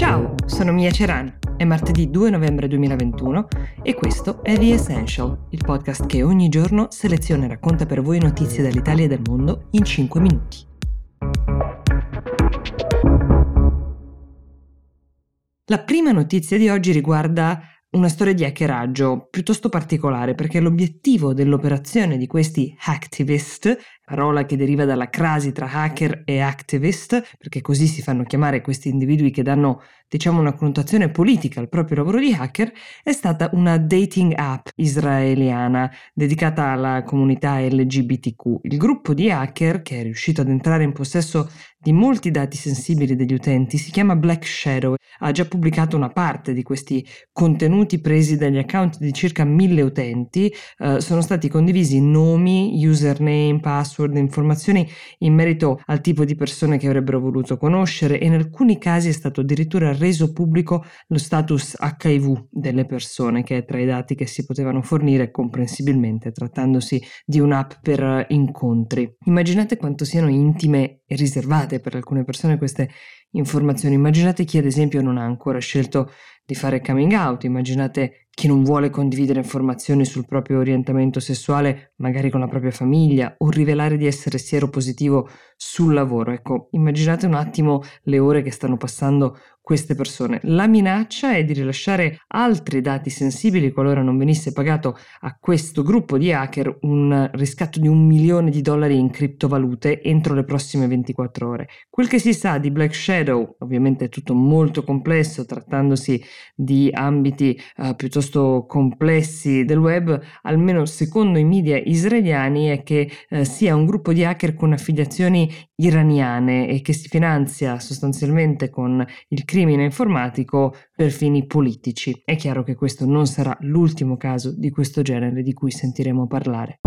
Ciao, sono Mia Ceran. È martedì 2 novembre 2021 e questo è The Essential, il podcast che ogni giorno seleziona e racconta per voi notizie dall'Italia e dal mondo in 5 minuti. La prima notizia di oggi riguarda una storia di hackeraggio piuttosto particolare perché l'obiettivo dell'operazione di questi hacktivist parola che deriva dalla crasi tra hacker e activist, perché così si fanno chiamare questi individui che danno, diciamo, una connotazione politica al proprio lavoro di hacker, è stata una dating app israeliana dedicata alla comunità LGBTQ. Il gruppo di hacker, che è riuscito ad entrare in possesso di molti dati sensibili degli utenti, si chiama Black Shadow, ha già pubblicato una parte di questi contenuti presi dagli account di circa mille utenti, eh, sono stati condivisi nomi, username, password, password, informazioni in merito al tipo di persone che avrebbero voluto conoscere e in alcuni casi è stato addirittura reso pubblico lo status HIV delle persone, che è tra i dati che si potevano fornire comprensibilmente trattandosi di un'app per incontri. Immaginate quanto siano intime riservate per alcune persone queste informazioni. Immaginate chi ad esempio non ha ancora scelto di fare coming out, immaginate chi non vuole condividere informazioni sul proprio orientamento sessuale, magari con la propria famiglia, o rivelare di essere sieropositivo sul lavoro. Ecco, immaginate un attimo le ore che stanno passando queste persone. La minaccia è di rilasciare altri dati sensibili qualora non venisse pagato a questo gruppo di hacker un riscatto di un milione di dollari in criptovalute entro le prossime 24 ore. Quel che si sa di Black Shadow, ovviamente è tutto molto complesso, trattandosi di ambiti uh, piuttosto complessi del web, almeno secondo i media israeliani, è che uh, sia un gruppo di hacker con affiliazioni iraniane e che si finanzia sostanzialmente con il crimine informatico per fini politici. È chiaro che questo non sarà l'ultimo caso di questo genere di cui sentiremo parlare.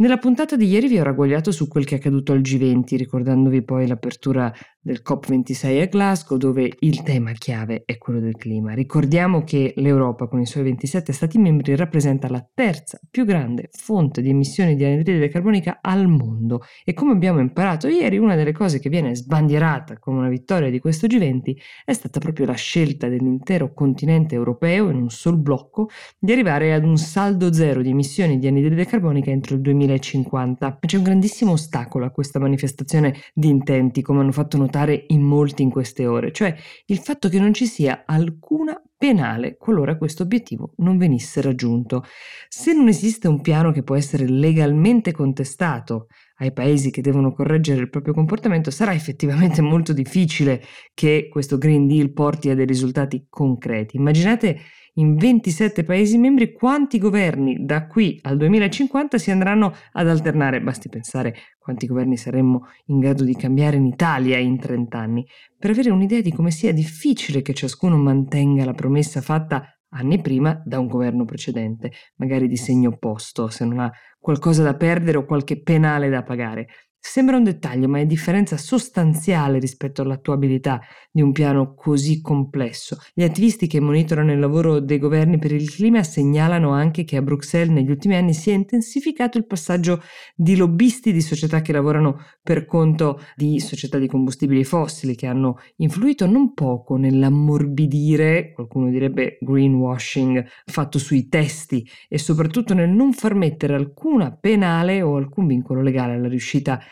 Nella puntata di ieri vi ho ragguagliato su quel che è accaduto al G20, ricordandovi poi l'apertura del COP26 a Glasgow, dove il tema chiave è quello del clima. Ricordiamo che l'Europa, con i suoi 27 Stati membri, rappresenta la terza più grande fonte di emissioni di anidride carbonica al mondo e come abbiamo imparato ieri, una delle cose che viene sbandierata come una vittoria di questo G20 è stata proprio la scelta dell'intero continente europeo, in un sol blocco, di arrivare ad un saldo zero di emissioni di anidride carbonica entro il 2050. C'è un grandissimo ostacolo a questa manifestazione di intenti, come hanno fatto notare notare in molti in queste ore, cioè il fatto che non ci sia alcuna penale qualora questo obiettivo non venisse raggiunto. Se non esiste un piano che può essere legalmente contestato ai paesi che devono correggere il proprio comportamento, sarà effettivamente molto difficile che questo Green Deal porti a dei risultati concreti. Immaginate in 27 Paesi membri quanti governi da qui al 2050 si andranno ad alternare. Basti pensare quanti governi saremmo in grado di cambiare in Italia in 30 anni, per avere un'idea di come sia difficile che ciascuno mantenga la promessa fatta anni prima da un governo precedente, magari di segno opposto, se non ha qualcosa da perdere o qualche penale da pagare. Sembra un dettaglio, ma è differenza sostanziale rispetto all'attuabilità di un piano così complesso. Gli attivisti che monitorano il lavoro dei governi per il clima segnalano anche che a Bruxelles negli ultimi anni si è intensificato il passaggio di lobbisti di società che lavorano per conto di società di combustibili fossili che hanno influito non poco nell'ammorbidire, qualcuno direbbe greenwashing, fatto sui testi e soprattutto nel non far mettere alcuna penale o alcun vincolo legale alla riuscita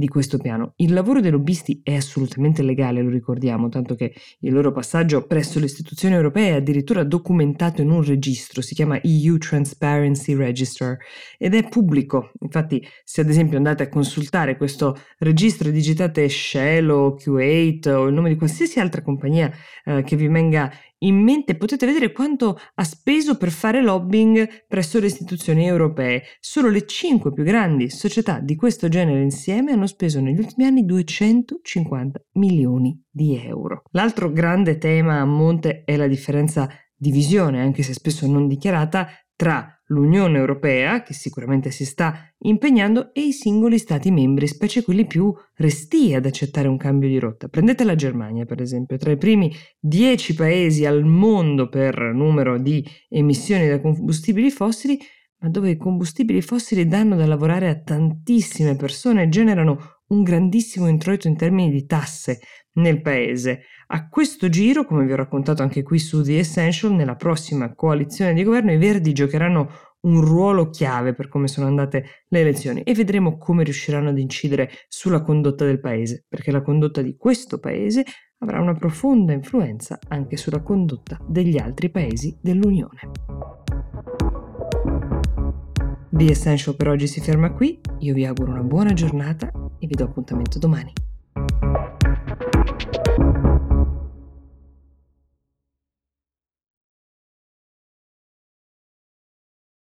di questo piano. Il lavoro dei lobbisti è assolutamente legale, lo ricordiamo, tanto che il loro passaggio presso le istituzioni europee è addirittura documentato in un registro, si chiama EU Transparency Register ed è pubblico. Infatti, se ad esempio andate a consultare questo registro e digitate Shell o Q8 o il nome di qualsiasi altra compagnia eh, che vi venga in mente potete vedere quanto ha speso per fare lobbying presso le istituzioni europee. Solo le cinque più grandi società di questo genere insieme hanno speso negli ultimi anni 250 milioni di euro. L'altro grande tema a monte è la differenza di visione, anche se spesso non dichiarata, tra l'Unione Europea, che sicuramente si sta impegnando, e i singoli Stati membri, specie quelli più resti ad accettare un cambio di rotta. Prendete la Germania, per esempio, tra i primi dieci paesi al mondo per numero di emissioni da combustibili fossili, ma dove i combustibili fossili danno da lavorare a tantissime persone e generano un grandissimo introito in termini di tasse nel paese. A questo giro, come vi ho raccontato anche qui su The Essential, nella prossima coalizione di governo i Verdi giocheranno un ruolo chiave per come sono andate le elezioni e vedremo come riusciranno ad incidere sulla condotta del paese, perché la condotta di questo paese avrà una profonda influenza anche sulla condotta degli altri paesi dell'Unione. The Essential per oggi si ferma qui, io vi auguro una buona giornata e vi do appuntamento domani.